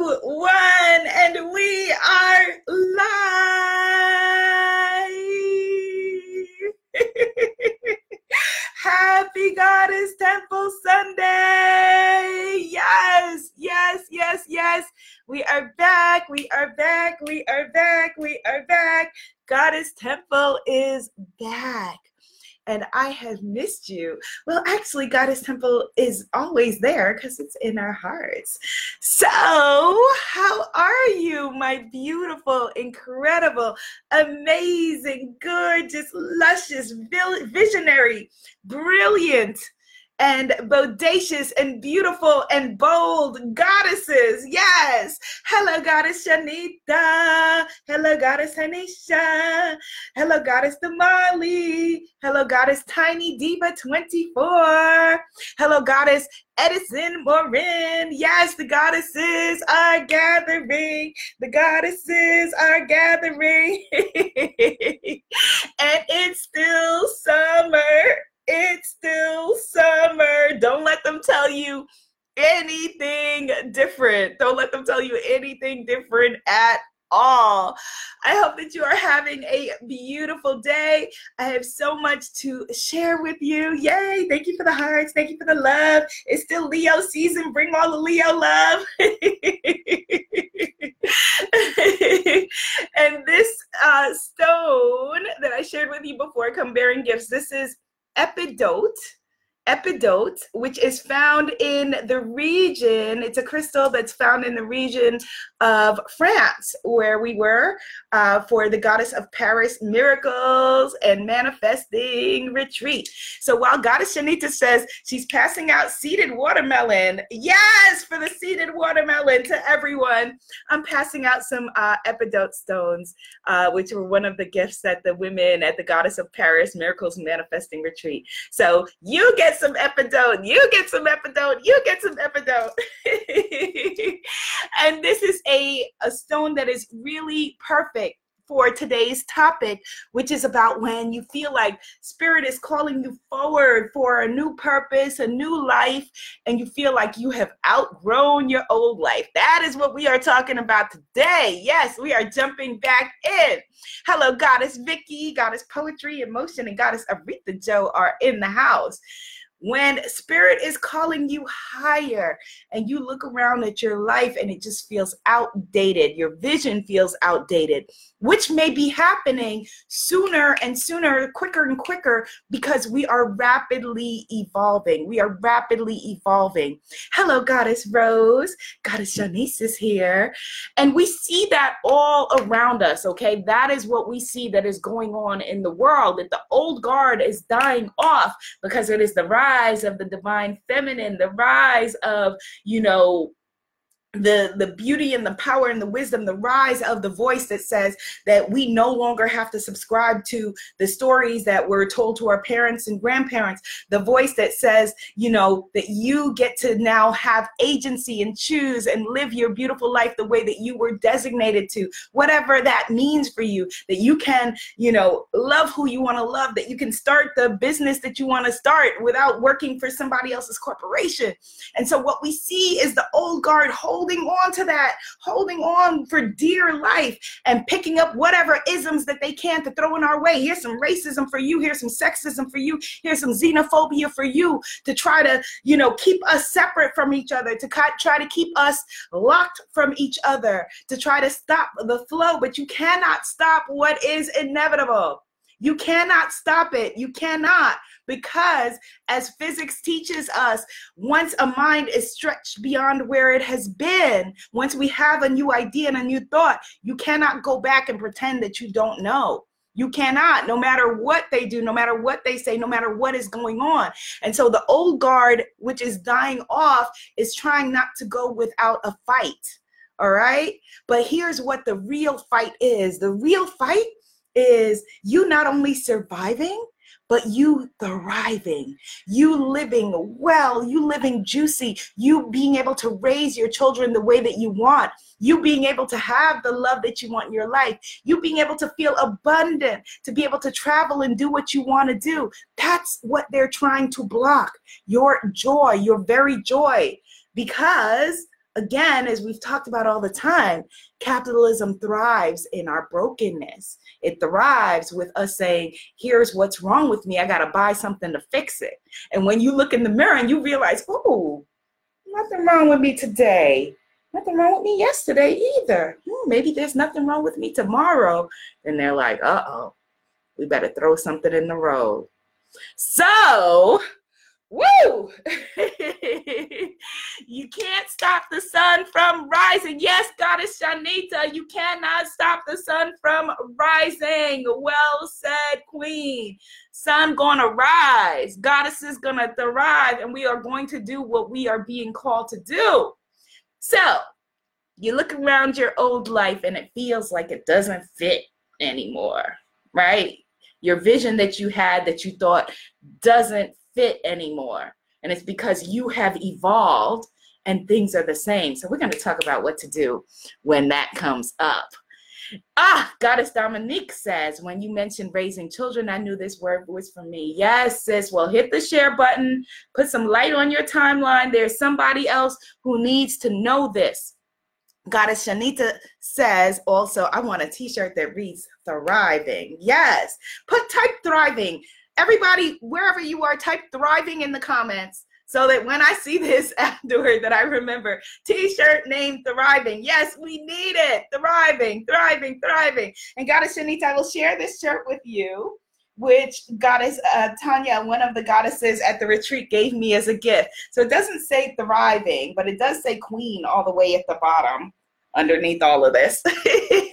one, and we are live. Happy Goddess Temple Sunday. Yes, yes, yes, yes. We are back. We are back. We are back. We are back. Goddess Temple is back and I have missed you. Well, actually, Goddess Temple is always there because it's in our hearts. So, how are you, my beautiful, incredible, amazing, gorgeous, luscious, visionary, brilliant, and bodacious and beautiful and bold goddesses. Yes. Hello, Goddess Shanita. Hello, Goddess Hanisha. Hello, Goddess Damali. Hello, Goddess Tiny Diva 24. Hello, Goddess Edison Morin. Yes, the goddesses are gathering. The goddesses are gathering. and it's still summer anything different at all. I hope that you are having a beautiful day. I have so much to share with you. Yay! Thank you for the hearts. Thank you for the love. It's still Leo season. Bring all the Leo love. and this uh, stone that I shared with you before, come bearing gifts. This is epidote epidote, which is found in the region. It's a crystal that's found in the region of France, where we were uh, for the Goddess of Paris miracles and manifesting retreat. So while Goddess Shanita says she's passing out seeded watermelon, yes, for the seeded watermelon to everyone, I'm passing out some uh, epidote stones, uh, which were one of the gifts that the women at the Goddess of Paris miracles manifesting retreat. So you get some epidote, you get some epidote, you get some epidote. and this is a, a stone that is really perfect for today's topic, which is about when you feel like spirit is calling you forward for a new purpose, a new life, and you feel like you have outgrown your old life. That is what we are talking about today. Yes, we are jumping back in. Hello, Goddess Vicky, Goddess Poetry in Motion, and Goddess Aretha Joe are in the house. When spirit is calling you higher and you look around at your life and it just feels outdated, your vision feels outdated, which may be happening sooner and sooner, quicker and quicker, because we are rapidly evolving. We are rapidly evolving. Hello, Goddess Rose. Goddess Janice is here. And we see that all around us, okay? That is what we see that is going on in the world, that the old guard is dying off because it is the rise of the divine feminine, the rise of, you know, the the beauty and the power and the wisdom the rise of the voice that says that we no longer have to subscribe to the stories that were told to our parents and grandparents. The voice that says you know that you get to now have agency and choose and live your beautiful life the way that you were designated to. Whatever that means for you that you can you know love who you want to love that you can start the business that you want to start without working for somebody else's corporation. And so what we see is the old guard whole holding on to that, holding on for dear life, and picking up whatever isms that they can to throw in our way. Here's some racism for you. Here's some sexism for you. Here's some xenophobia for you to try to, you know, keep us separate from each other, to try to keep us locked from each other, to try to stop the flow. But you cannot stop what is inevitable. You cannot stop it. You cannot because as physics teaches us, once a mind is stretched beyond where it has been, once we have a new idea and a new thought, you cannot go back and pretend that you don't know. You cannot, no matter what they do, no matter what they say, no matter what is going on. And so the old guard, which is dying off, is trying not to go without a fight. All right. But here's what the real fight is the real fight is you not only surviving, but you thriving, you living well, you living juicy, you being able to raise your children the way that you want, you being able to have the love that you want in your life, you being able to feel abundant, to be able to travel and do what you want to do. That's what they're trying to block your joy, your very joy, because again, as we've talked about all the time, capitalism thrives in our brokenness. It thrives with us saying, here's what's wrong with me. I got to buy something to fix it. And when you look in the mirror and you realize, oh, nothing wrong with me today. Nothing wrong with me yesterday either. Hmm, maybe there's nothing wrong with me tomorrow. And they're like, uh oh, we better throw something in the road. So, Woo! you can't stop the sun from rising. Yes, Goddess Shanita, you cannot stop the sun from rising. Well said, Queen. Sun gonna rise. Goddess is gonna thrive, and we are going to do what we are being called to do. So, you look around your old life and it feels like it doesn't fit anymore, right? Your vision that you had that you thought doesn't fit anymore. And it's because you have evolved and things are the same. So we're going to talk about what to do when that comes up. Ah, Goddess Dominique says, when you mentioned raising children, I knew this word was for me. Yes, sis. Well, hit the share button, put some light on your timeline. There's somebody else who needs to know this. Goddess Shanita says also, I want a t shirt that reads thriving. Yes, put type thriving everybody, wherever you are, type thriving in the comments so that when I see this afterward, that I remember T-shirt named Thriving. Yes, we need it. Thriving, thriving, thriving. And Goddess Shanita, I will share this shirt with you, which Goddess uh, Tanya, one of the goddesses at the retreat, gave me as a gift. So it doesn't say Thriving, but it does say Queen all the way at the bottom underneath all of this.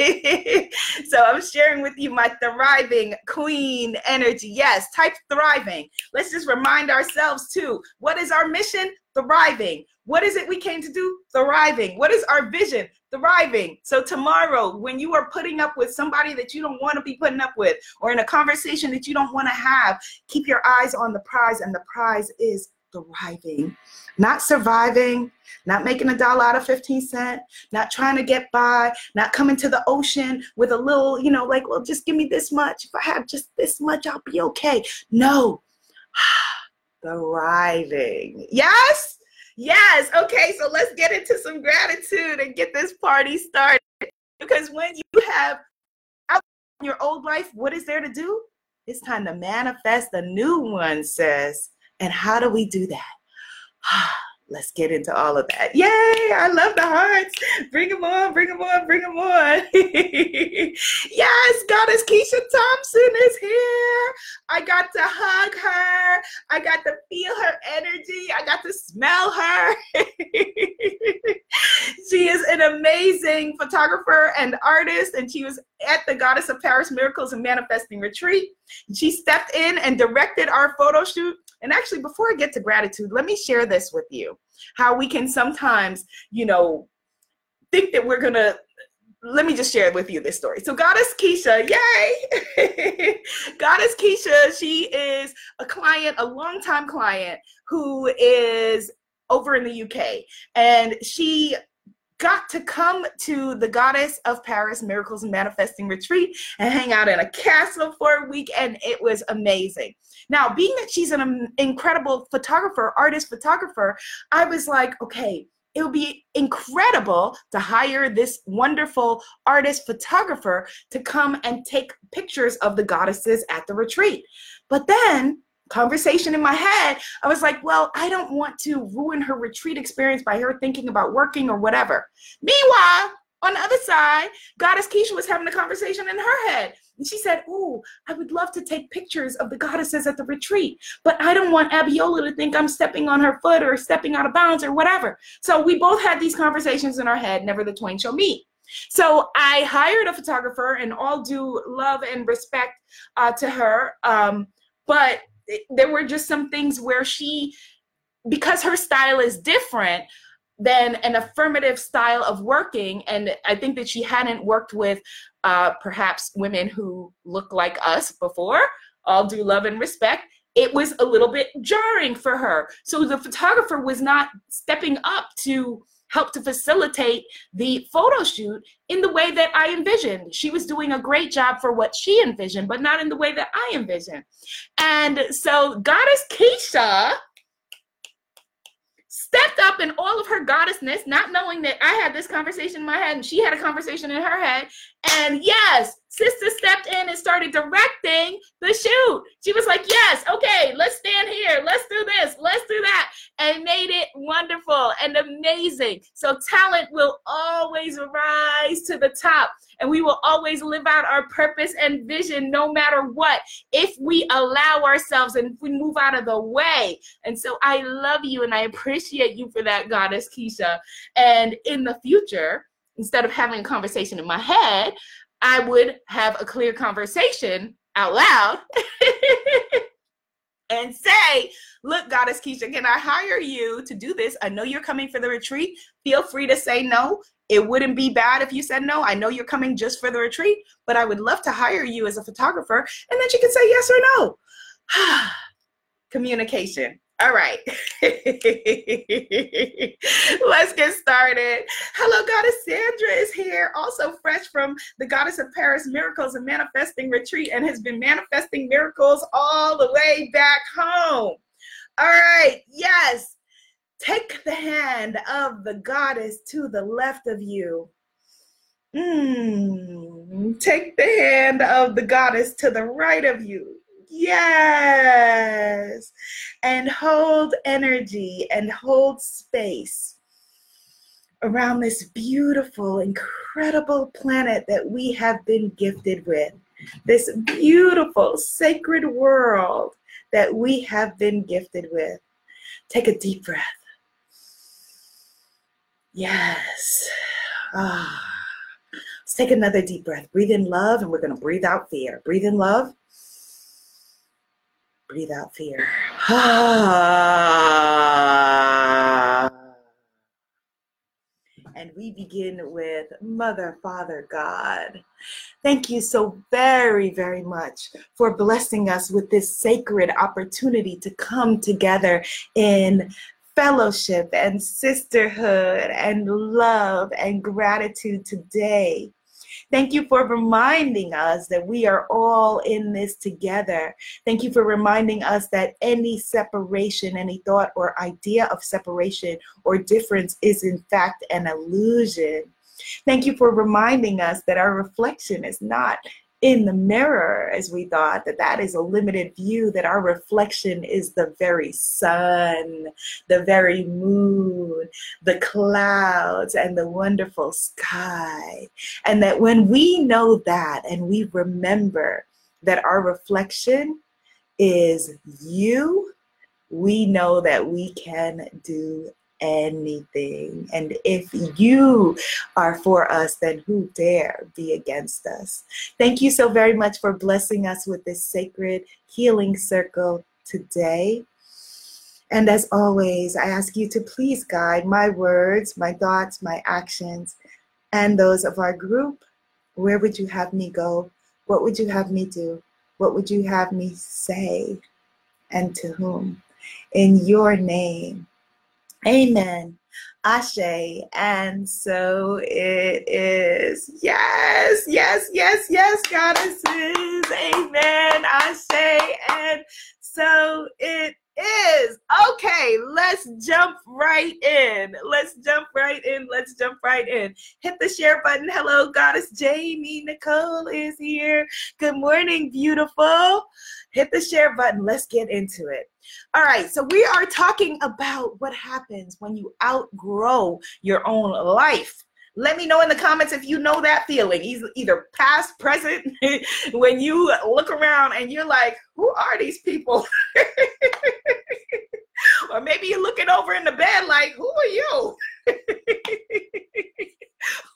so I'm sharing with you my thriving queen energy. Yes, type thriving. Let's just remind ourselves too what is our mission? Thriving. What is it we came to do? Thriving. What is our vision? Thriving. So tomorrow, when you are putting up with somebody that you don't want to be putting up with, or in a conversation that you don't want to have, keep your eyes on the prize, and the prize is thriving, not surviving, not making a dollar out of 15 cent, not trying to get by, not coming to the ocean with a little, you know, like, well, just give me this much. If I have just this much, I'll be okay. No, thriving. Yes? Yes. Okay, so let's get into some gratitude and get this party started. Because when you have your old life, what is there to do? It's time to manifest the new one, says. And how do we do that? Let's get into all of that. Yay! I love the hearts. Bring them on, bring them on, bring them on. yes, Goddess Keisha Thompson is here. I got to hug her. I got to feel her energy. I got to smell her. she is an amazing photographer and artist, and she was at the Goddess of Paris Miracles and Manifesting Retreat. She stepped in and directed our photo shoot and actually, before I get to gratitude, let me share this with you how we can sometimes, you know, think that we're going to. Let me just share with you this story. So, Goddess Keisha, yay! Goddess Keisha, she is a client, a longtime client who is over in the UK. And she got to come to the Goddess of Paris Miracles Manifesting Retreat and hang out in a castle for a week, and it was amazing. Now, being that she's an incredible photographer, artist photographer, I was like, okay, it would be incredible to hire this wonderful artist photographer to come and take pictures of the goddesses at the retreat. But then conversation in my head, I was like, well, I don't want to ruin her retreat experience by her thinking about working or whatever. Meanwhile, on the other side, Goddess Keisha was having a conversation in her head. And she said, Oh, I would love to take pictures of the goddesses at the retreat, but I don't want Abiola to think I'm stepping on her foot or stepping out of bounds or whatever. So we both had these conversations in our head, never the twain shall meet. So I hired a photographer, and all due love and respect uh, to her. Um, but there were just some things where she because her style is different than an affirmative style of working and i think that she hadn't worked with uh, perhaps women who look like us before all due love and respect it was a little bit jarring for her. So the photographer was not stepping up to help to facilitate the photo shoot in the way that I envisioned. She was doing a great job for what she envisioned, but not in the way that I envisioned. And so Goddess Keisha stepped up in all of her goddessness, not knowing that I had this conversation in my head and she had a conversation in her head. And yes, sister stepped in and started directing the shoot. She was like, Yes, okay, let's stand here. Let's do that. And made it wonderful and amazing. So talent will always rise to the top and we will always live out our purpose and vision no matter what if we allow ourselves and if we move out of the way. And so I love you and I appreciate you for that, Goddess Keisha. And in the future, instead of having a conversation in my head, I would have a clear conversation out loud and say, Look, Goddess Keisha, can I hire you to do this? I know you're coming for the retreat. Feel free to say no. It wouldn't be bad if you said no. I know you're coming just for the retreat, but I would love to hire you as a photographer. And then she can say yes or no. Communication. All right. Let's get started. Hello, Goddess Sandra is here, also fresh from the Goddess of Paris Miracles and Manifesting Retreat, and has been manifesting miracles all the way back home. All right. Yes. Take the hand of the goddess to the left of you. Mm. Take the hand of the goddess to the right of you. Yes. And hold energy and hold space around this beautiful, incredible planet that we have been gifted with. This beautiful, sacred world that we have been gifted with. Take a deep breath. Yes. Ah. Let's take another deep breath. Breathe in love, and we're going to breathe out fear. Breathe in love. Breathe out fear. And we begin with Mother, Father, God. Thank you so very, very much for blessing us with this sacred opportunity to come together in fellowship and sisterhood and love and gratitude today. Thank you for reminding us that we are all in this together. Thank you for reminding us that any separation, any thought or idea of separation or difference is in fact an illusion. Thank you for reminding us that our reflection is not in the mirror as we thought that that is a limited view that our reflection is the very sun the very moon the clouds and the wonderful sky. And that when we know that and we remember that our reflection is you we know that we can do anything. And if you are for us, then who dare be against us? Thank you so very much for blessing us with this sacred healing circle today. And as always, I ask you to please guide my words, my thoughts, my actions, and those of our group. Where would you have me go? What would you have me do? What would you have me say? And to whom? In your name, Amen. Ashe. And so it is. Yes, yes, yes, yes, goddesses. Amen. Ashe. And so it is. Okay, let's jump right in. Let's jump right in. Let's jump right in. Hit the share button. Hello, Goddess Jamie Nicole is here. Good morning, beautiful. Hit the share button. Let's get into it. All right, so we are talking about what happens when you outgrow your own life. Let me know in the comments if you know that feeling, either past, present, when you look around and you're like, who are these people? or maybe you're looking over in the bed like, who are you?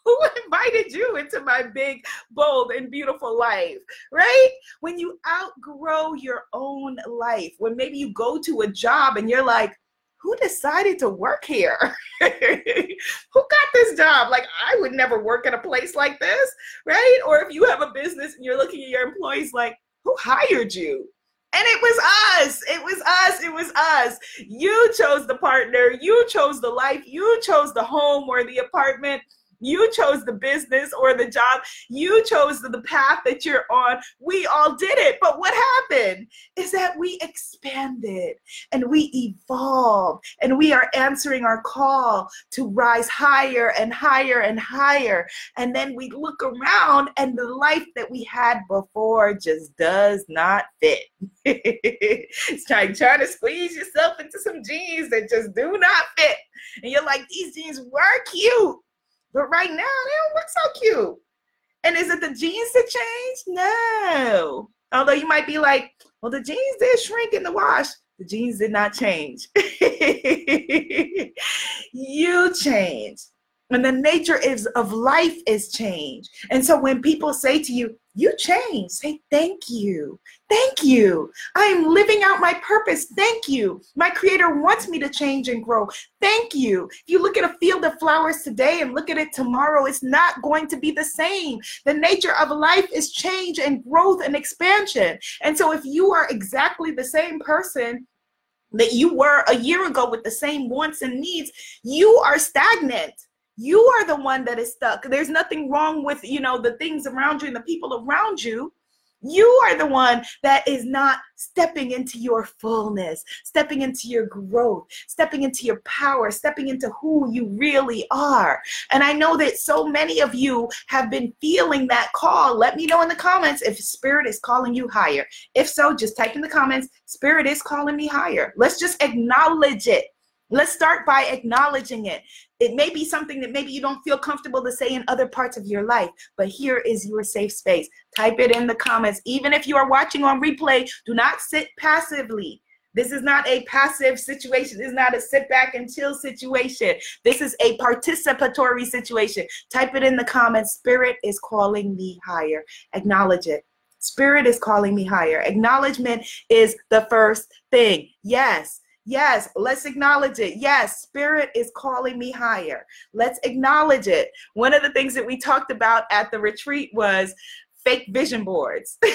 who invited you into my big, bold, and beautiful life, right? When you outgrow your own life, when maybe you go to a job and you're like, who decided to work here? who got this job? Like, I would never work at a place like this, right? Or if you have a business and you're looking at your employees like, who hired you? And it was us. It was us. It was us. You chose the partner. You chose the life. You chose the home or the apartment You chose the business or the job. You chose the path that you're on. We all did it. But what happened is that we expanded and we evolved and we are answering our call to rise higher and higher and higher. And then we look around and the life that we had before just does not fit. it's like trying to squeeze yourself into some jeans that just do not fit. And you're like, these jeans were cute, but right now they don't look so cute. And is it the jeans that changed? No. Although you might be like, well, the jeans did shrink in the wash. The jeans did not change. you changed and the nature is of life is change. And so when people say to you, you change, say thank you. Thank you. I am living out my purpose. Thank you. My creator wants me to change and grow. Thank you. If you look at a field of flowers today and look at it tomorrow, it's not going to be the same. The nature of life is change and growth and expansion. And so if you are exactly the same person that you were a year ago with the same wants and needs, you are stagnant you are the one that is stuck there's nothing wrong with you know the things around you and the people around you you are the one that is not stepping into your fullness, stepping into your growth, stepping into your power, stepping into who you really are. And I know that so many of you have been feeling that call. Let me know in the comments if Spirit is calling you higher. If so, just type in the comments, Spirit is calling me higher. Let's just acknowledge it. Let's start by acknowledging it. It may be something that maybe you don't feel comfortable to say in other parts of your life, but here is your safe space. Type it in the comments. Even if you are watching on replay, do not sit passively. This is not a passive situation. This is not a sit back and chill situation. This is a participatory situation. Type it in the comments. Spirit is calling me higher. Acknowledge it. Spirit is calling me higher. Acknowledgement is the first thing. Yes. Yes, let's acknowledge it. Yes, spirit is calling me higher. Let's acknowledge it. One of the things that we talked about at the retreat was fake vision boards.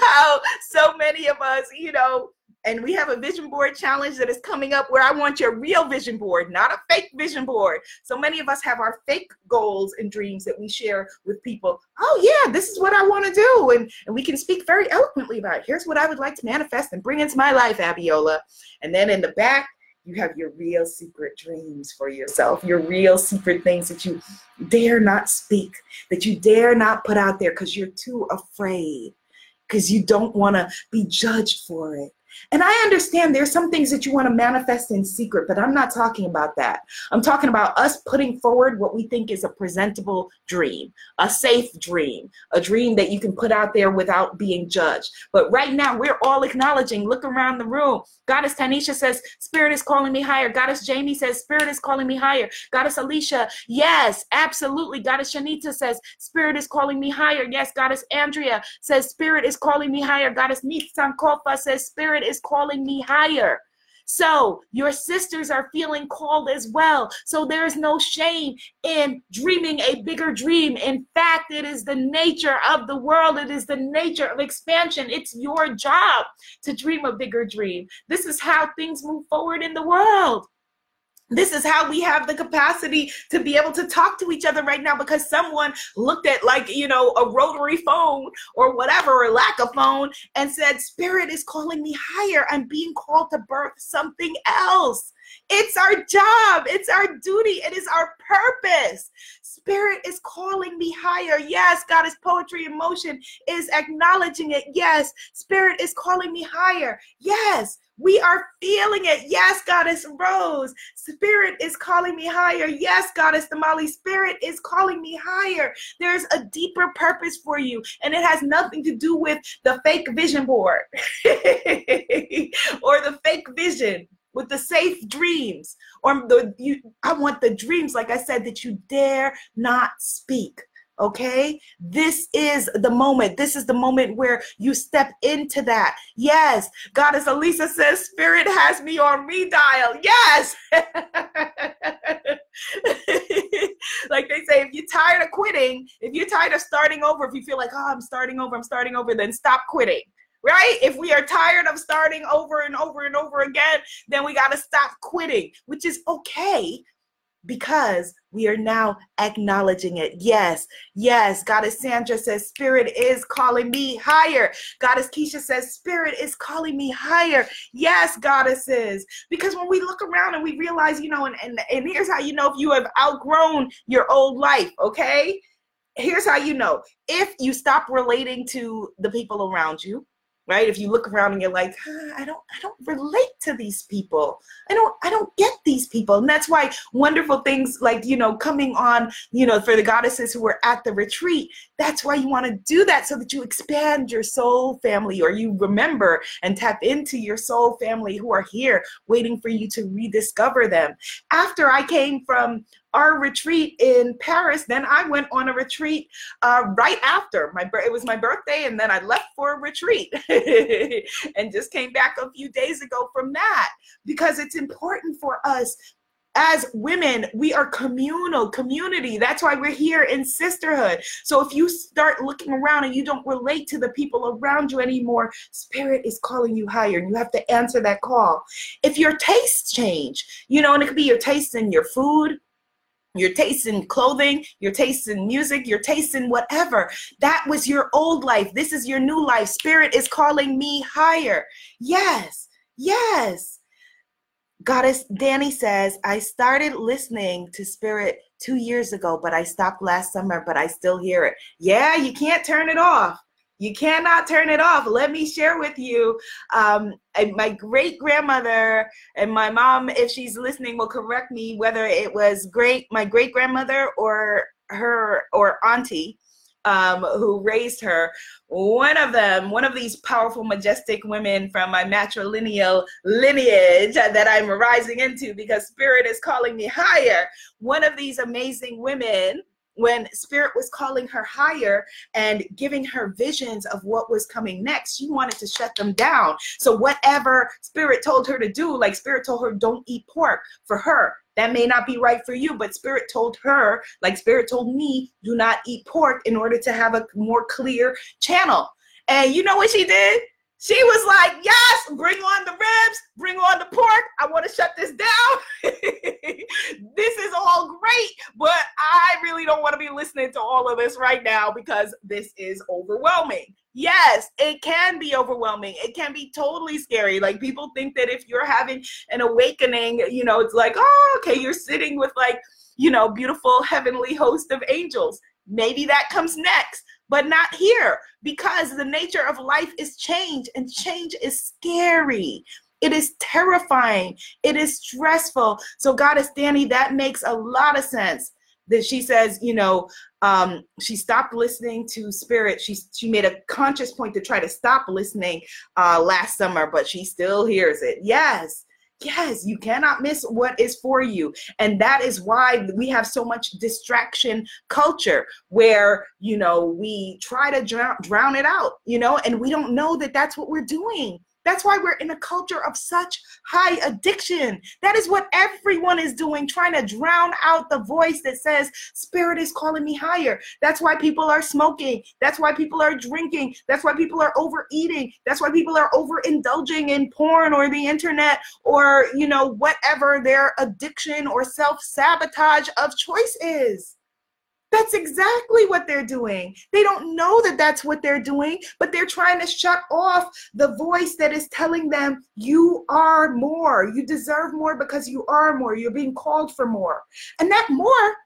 How so many of us, you know, and we have a vision board challenge that is coming up where I want your real vision board, not a fake vision board. So many of us have our fake goals and dreams that we share with people. Oh, yeah, this is what I want to do. And, and we can speak very eloquently about it. Here's what I would like to manifest and bring into my life, Abiola. And then in the back, you have your real secret dreams for yourself, your real secret things that you dare not speak, that you dare not put out there because you're too afraid, because you don't want to be judged for it. And I understand there's some things that you want to manifest in secret, but I'm not talking about that. I'm talking about us putting forward what we think is a presentable dream, a safe dream, a dream that you can put out there without being judged. But right now, we're all acknowledging, look around the room. Goddess Tanisha says, Spirit is calling me higher. Goddess Jamie says, Spirit is calling me higher. Goddess Alicia, yes, absolutely. Goddess Shanita says, Spirit is calling me higher. Yes, Goddess Andrea says, Spirit is calling me higher. Goddess Kofa says, Spirit is calling me higher. So your sisters are feeling called as well. So there is no shame in dreaming a bigger dream. In fact, it is the nature of the world, it is the nature of expansion. It's your job to dream a bigger dream. This is how things move forward in the world. This is how we have the capacity to be able to talk to each other right now because someone looked at, like, you know, a rotary phone or whatever, or lack of phone, and said, Spirit is calling me higher. I'm being called to birth something else. It's our job, it's our duty, it is our purpose. Spirit is calling me higher. Yes, God is poetry in motion, is acknowledging it. Yes, Spirit is calling me higher. Yes, we are feeling it. Yes, Goddess Rose. Spirit is calling me higher. Yes, Goddess Damali. Spirit is calling me higher. There's a deeper purpose for you, and it has nothing to do with the fake vision board or the fake vision with the safe dreams or the you I want the dreams like I said that you dare not speak okay? This is the moment. This is the moment where you step into that. Yes goddess elisa says spirit has me on redial yes. Like they say if you're tired of quitting if you're tired of starting over if you feel like oh i'm starting over i'm starting over then stop quitting right? If we are tired of starting over and over and over again, then we got to stop quitting, which is okay. Because we are now acknowledging it. Yes, yes. Goddess Sandra says, Spirit is calling me higher. Goddess Keisha says, Spirit is calling me higher. Yes, goddesses. Because when we look around and we realize, you know, and, and, and here's how you know if you have outgrown your old life, okay? Here's how you know if you stop relating to the people around you, right? If you look around and you're like i don't i don't relate to these people. I don't i don't get these people. And that's why wonderful things like you know coming on you know for the goddesses who were at the retreat that's why you want to do that so that you expand your soul family or you remember and tap into your soul family who are here waiting for you to rediscover them. After i came from our retreat in Paris. Then I went on a retreat uh, right after my it was my birthday, and then I left for a retreat and just came back a few days ago from that because it's important for us as women, we are communal, community. That's why we're here in sisterhood. So if you start looking around and you don't relate to the people around you anymore, spirit is calling you higher and you have to answer that call. If your tastes change, you know, and it could be your taste in your food, your taste in clothing, your taste in music, your taste in whatever. That was your old life. This is your new life. Spirit is calling me higher. Yes, yes. Goddess Danny says, I started listening to Spirit two years ago, but I stopped last summer, but I still hear it. Yeah, you can't turn it off. You cannot turn it off. Let me share with you. Um, my great grandmother and my mom, if she's listening, will correct me whether it was great my great grandmother or her or auntie um, who raised her. One of them, one of these powerful, majestic women from my matrilineal lineage that I'm rising into because spirit is calling me higher. One of these amazing women when spirit was calling her higher and giving her visions of what was coming next she wanted to shut them down. So whatever spirit told her to do like spirit told her don't eat pork for her that may not be right for you but spirit told her like spirit told me do not eat pork in order to have a more clear channel. And you know what she did she was like, Yes, bring on the ribs, bring on the pork. I want to shut this down. this is all great, but I really don't want to be listening to all of this right now because this is overwhelming. Yes, it can be overwhelming. It can be totally scary. Like people think that if you're having an awakening, you know, it's like, oh, okay, you're sitting with like, you know, beautiful heavenly host of angels. Maybe that comes next but not here because the nature of life is change and change is scary. It is terrifying. It is stressful. So, Goddess Danny, that makes a lot of sense. That she says, you know, um, she stopped listening to spirit. She she made a conscious point to try to stop listening uh, last summer, but she still hears it. Yes, Yes, you cannot miss what is for you. And that is why we have so much distraction culture where, you know, we try to drown, drown it out, you know, and we don't know that that's what we're doing. That's why we're in a culture of such high addiction. That is what everyone is doing, trying to drown out the voice that says, Spirit is calling me higher. That's why people are smoking. That's why people are drinking. That's why people are overeating. That's why people are overindulging in porn or the internet or, you know, whatever their addiction or self sabotage of choice is. That's exactly what they're doing. They don't know that that's what they're doing, but they're trying to shut off the voice that is telling them, you are more. You deserve more because you are more. You're being called for more. And that more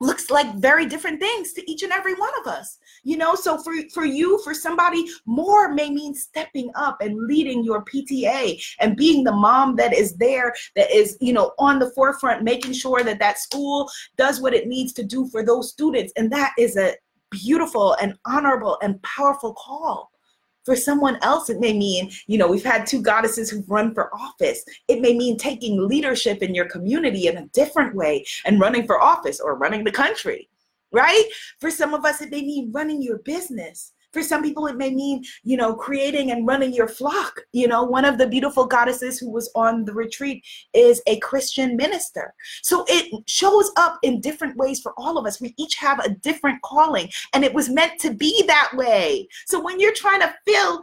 looks like very different things to each and every one of us you know? So for for you for somebody more may mean stepping up and leading your pta and being the mom that is there that is you know on the forefront making sure that that school does what it needs to do for those students. And that is a beautiful and honorable and powerful call for someone else, it may mean, you know, we've had two goddesses who've run for office. It may mean taking leadership in your community in a different way and running for office or running the country, right? For some of us, it may mean running your business. For some people, it may mean, you know, creating and running your flock. You know, one of the beautiful goddesses who was on the retreat is a Christian minister. So it shows up in different ways for all of us. We each have a different calling, and it was meant to be that way. So when you're trying to fill,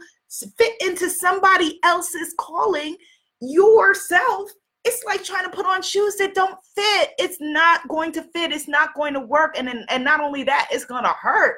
fit into somebody else's calling, yourself it's like trying to put on shoes that don't fit. It's not going to fit. It's not going to work. And, and not only that, it's going to hurt.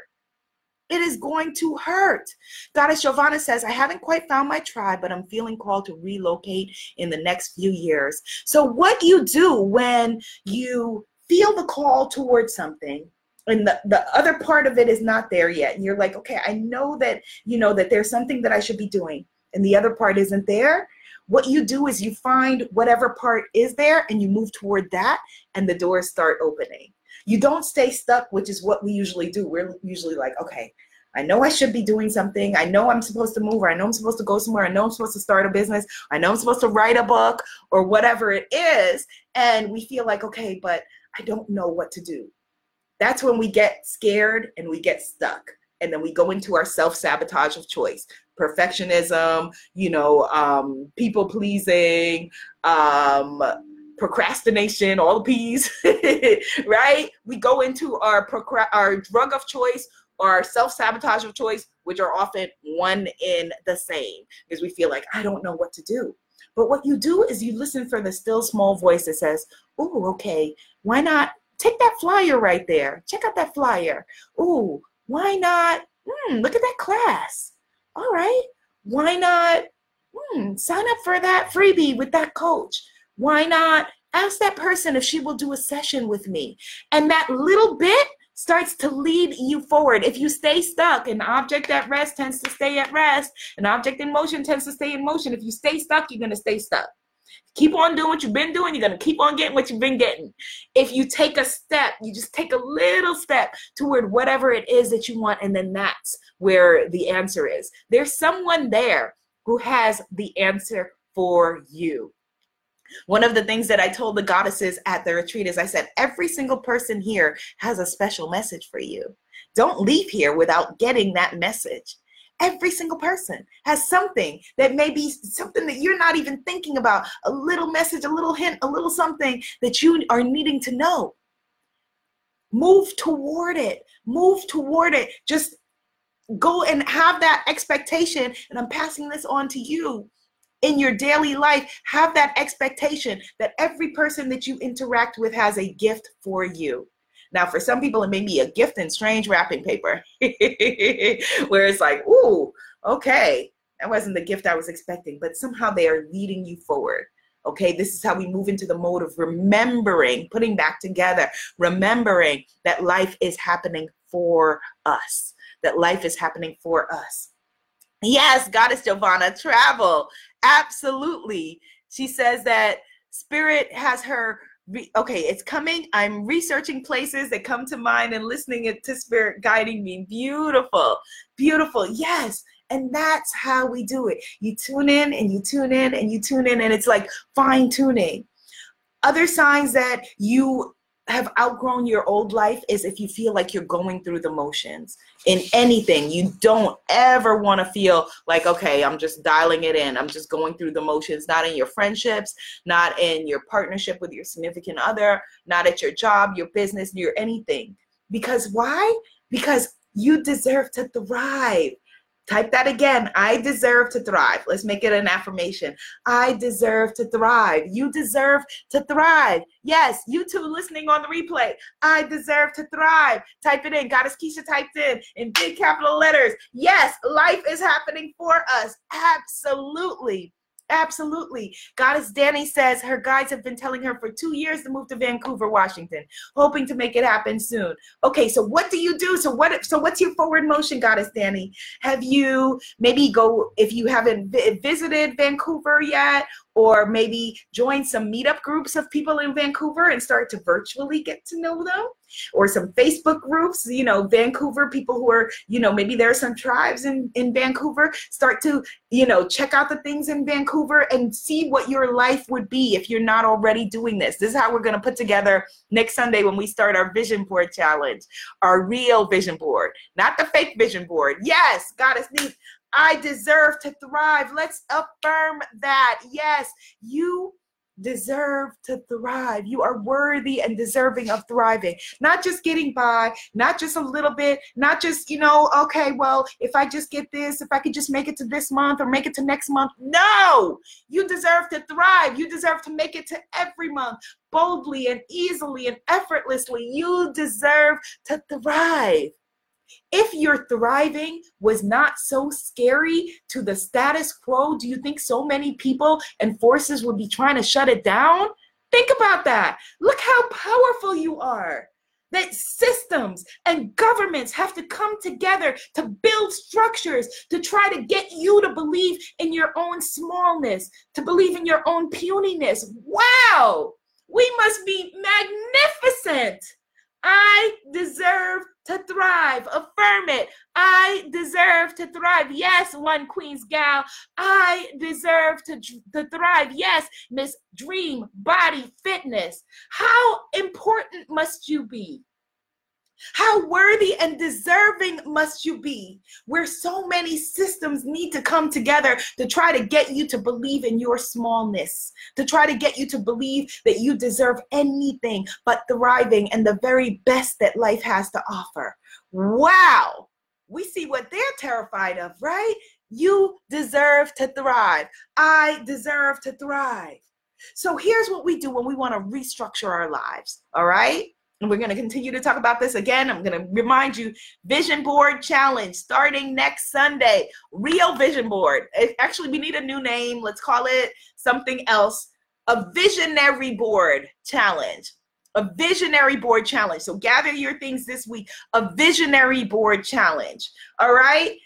It is going to hurt. Goddess Giovanna says, I haven't quite found my tribe, but I'm feeling called to relocate in the next few years. So, what you do when you feel the call towards something, and the, the other part of it is not there yet, and you're like, okay, I know that, you know, that there's something that I should be doing, and the other part isn't there. What you do is you find whatever part is there and you move toward that, and the doors start opening you don't stay stuck, which is what we usually do. We're usually like, okay, I know I should be doing something. I know I'm supposed to move, or I know I'm supposed to go somewhere. I know I'm supposed to start a business. I know I'm supposed to write a book or whatever it is. And we feel like, okay, but I don't know what to do. That's when we get scared and we get stuck. And then we go into our self sabotage of choice perfectionism, you know, um, people pleasing, um, procrastination, all the P's, right? We go into our procra- our drug of choice or our self-sabotage of choice, which are often one in the same, because we feel like I don't know what to do. But what you do is you listen for the still small voice that says, "Ooh, okay, why not take that flyer right there? Check out that flyer. Ooh, why not? Hmm, look at that class. All right, why not? Hmm, sign up for that freebie with that coach. Why not ask that person if she will do a session with me? And that little bit starts to lead you forward. If you stay stuck, an object at rest tends to stay at rest, an object in motion tends to stay in motion. If you stay stuck, you're going to stay stuck. Keep on doing what you've been doing, you're going to keep on getting what you've been getting. If you take a step, you just take a little step toward whatever it is that you want, and then that's where the answer is. There's someone there who has the answer for you. One of the things that I told the goddesses at the retreat is I said, every single person here has a special message for you. Don't leave here without getting that message. Every single person has something that may be something that you're not even thinking about a little message, a little hint, a little something that you are needing to know. Move toward it. Move toward it. Just go and have that expectation. And I'm passing this on to you in your daily life, have that expectation that every person that you interact with has a gift for you. Now, for some people, it may be a gift in strange wrapping paper, where it's like, ooh, okay, that wasn't the gift I was expecting, but somehow they are leading you forward. Okay, this is how we move into the mode of remembering, putting back together, remembering that life is happening for us, that life is happening for us. Yes, Goddess Giovanna, travel. Absolutely. She says that spirit has her re- okay it's coming. I'm researching places that come to mind and listening to spirit guiding me. Beautiful. Beautiful. Yes. And that's how we do it. You tune in and you tune in and you tune in and it's like fine tuning other signs that you have outgrown your old life is if you feel like you're going through the motions in anything. You don't ever want to feel like, okay, I'm just dialing it in. I'm just going through the motions, not in your friendships, not in your partnership with your significant other, not at your job, your business, your anything. Because why? Because you deserve to thrive. Type that again. I deserve to thrive. Let's make it an affirmation. I deserve to thrive. You deserve to thrive. Yes, you too listening on the replay. I deserve to thrive. Type it in. Goddess Keisha typed in in big capital letters. Yes, life is happening for us. Absolutely. Absolutely. Goddess Danny says her guides have been telling her for two years to move to Vancouver, Washington, hoping to make it happen soon. Okay, so what do you do? So what? So what's your forward motion, Goddess Danny? Have you maybe go if you haven't visited Vancouver yet, or maybe join some meetup groups of people in Vancouver and start to virtually get to know them or some Facebook groups, you know, Vancouver people who are, you know, maybe there are some tribes in, in Vancouver, start to, you know, check out the things in Vancouver and see what your life would be if you're not already doing this. This is how we're going to put together next Sunday when we start our vision board challenge, our real vision board, not the fake vision board. Yes, Goddess needs I deserve to thrive. Let's affirm that. Yes, you deserve to thrive. You are worthy and deserving of thriving. Not just getting by, not just a little bit, not just, you know, okay, well, if I just get this, if I could just make it to this month or make it to next month. No, you deserve to thrive. You deserve to make it to every month boldly and easily and effortlessly. You deserve to thrive. If your thriving was not so scary to the status quo, do you think so many people and forces would be trying to shut it down? Think about that. Look how powerful you are. That systems and governments have to come together to build structures to try to get you to believe in your own smallness, to believe in your own puniness. Wow, we must be magnificent. I deserve to thrive. Affirm it. I deserve to thrive. Yes, one Queen's gal. I deserve to, to thrive. Yes, Miss Dream Body Fitness. How important must you be? How worthy and deserving must you be? Where so many systems need to come together to try to get you to believe in your smallness, to try to get you to believe that you deserve anything but thriving and the very best that life has to offer. Wow. We see what they're terrified of, right? You deserve to thrive. I deserve to thrive. So here's what we do when we want to restructure our lives, all right? And we're going to continue to talk about this again. I'm going to remind you Vision Board Challenge starting next Sunday. Real Vision Board. Eh, actually, we need a new name. Let's call it something else. A Visionary Board Challenge. A Visionary Board Challenge. So gather your things this week. A Visionary Board Challenge. All right.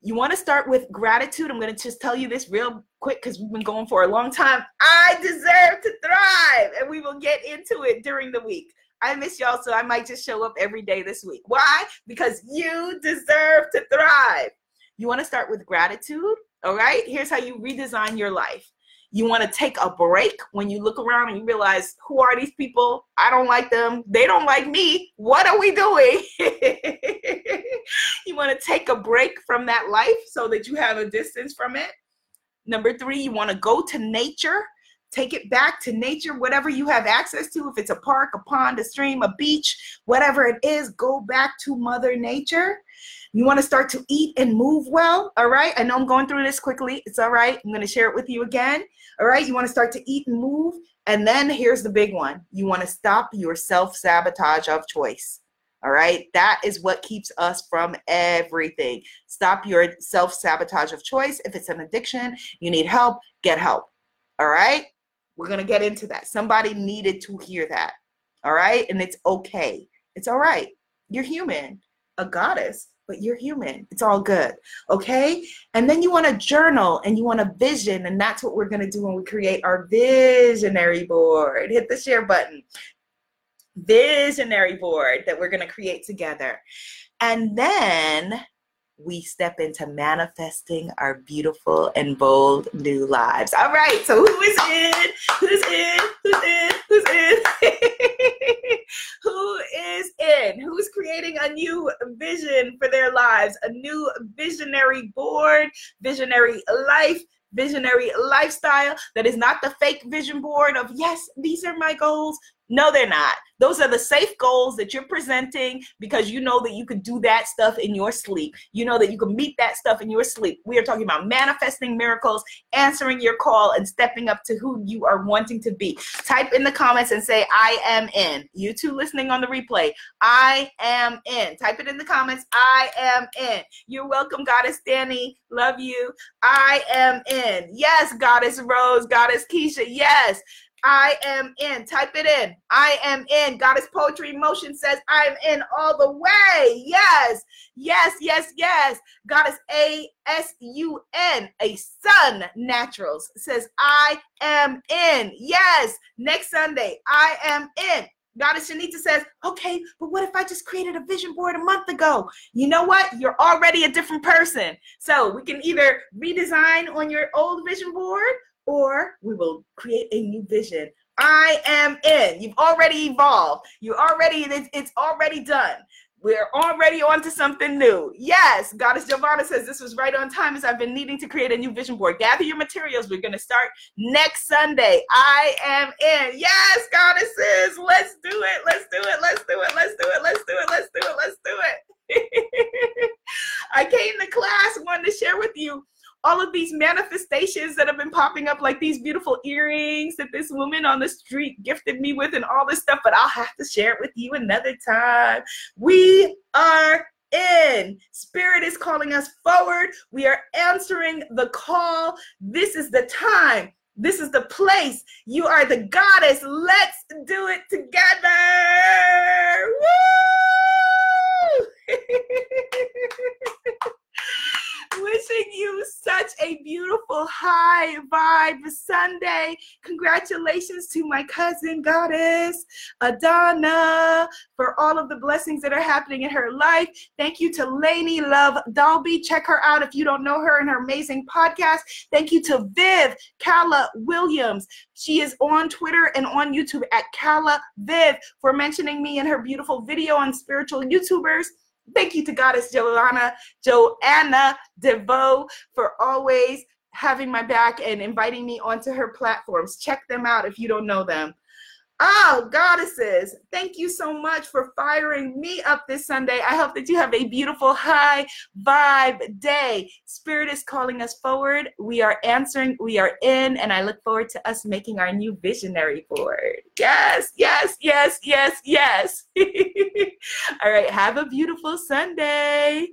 You want to start with gratitude. I'm going to just tell you this real quick because we've been going for a long time. I deserve to thrive. And we will get into it during the week. I miss y'all, so I might just show up every day this week. Why? Because you deserve to thrive. You want to start with gratitude? All right. Here's how you redesign your life. You want to take a break when you look around and you realize, who are these people? I don't like them. They don't like me. What are we doing? you want to take a break from that life so that you have a distance from it. Number three, you want to go to nature take it back to nature, whatever you have access to. If it's a park, a pond, a stream, a beach, whatever it is, go back to Mother Nature. You want to start to eat and move well. All right. I know I'm going through this quickly. It's all right. I'm going to share it with you again. All right. You want to start to eat and move. And then here's the big one you want to stop your self sabotage of choice. All right. That is what keeps us from everything. Stop your self sabotage of choice. If it's an addiction, you need help, get help. All right. We're going to get into that. Somebody needed to hear that. All right. And it's okay. It's all right. You're human, a goddess, but you're human. It's all good. Okay. And then you want to journal and you want a vision. And that's what we're going to do when we create our visionary board. Hit the share button. Visionary board that we're going to create together. And then we step into manifesting our beautiful and bold new lives. All right, so who is in? Who's in? Who's in? Who's in? who is in? Who's creating a new vision for their lives? A new visionary board, visionary life visionary lifestyle that is not the fake vision board of yes these are my goals no, they're not. Those are the safe goals that you're presenting because you know that you could do that stuff in your sleep. You know that you can meet that stuff in your sleep. We are talking about manifesting miracles, answering your call, and stepping up to who you are wanting to be. Type in the comments and say, I am in. You two listening on the replay, I am in. Type it in the comments, I am in. You're welcome, Goddess Danny. Love you. I am in. Yes, Goddess Rose, Goddess Keisha. Yes. I am in. Type it in. I am in. Goddess Poetry Motion says, I'm in all the way. Yes, yes, yes, yes. Goddess A S U N, a Sun Naturals says, I am in. Yes, next Sunday, I am in. Goddess Shanita says, okay, but what if I just created a vision board a month ago? You know what? You're already a different person. So we can either redesign on your old vision board or we will create a new vision. I am in. You've already evolved. You already, it's, it's already done. we're already on to something new. Yes, Goddess Giovanna says this was right on time as I've been needing to create a new vision board. Gather your materials. We're going to start next Sunday. I am in. Yes, goddesses, let's do it. Let's do it. Let's do it. Let's do it. Let's do it. Let's do it. Let's do it. I came to class, wanted to share with you all of these manifestations that have been popping up, like these beautiful earrings that this woman on the street gifted me with, and all this stuff. But I'll have to share it with you another time. We are in. Spirit is calling us forward. We are answering the call. This is the time. This is the place. You are the goddess. Let's do it together. Woo! Wishing you such a beautiful high vibe Sunday. Congratulations to my cousin goddess Adana for all of the blessings that are happening in her life. Thank you to Lainey Love Dalby. Check her out if you don't know her and her amazing podcast. Thank you to Viv Kala Williams. She is on Twitter and on YouTube at Kala Viv for mentioning me in her beautiful video on spiritual YouTubers. Thank you to Goddess Joanna, Joanna DeVoe for always having my back and inviting me onto her platforms. Check them out if you don't know them. Oh, goddesses, thank you so much for firing me up this Sunday. I hope that you have a beautiful, high vibe day. Spirit is calling us forward. We are answering, we are in, and I look forward to us making our new visionary board. Yes, yes, yes, yes, yes. All right, have a beautiful Sunday.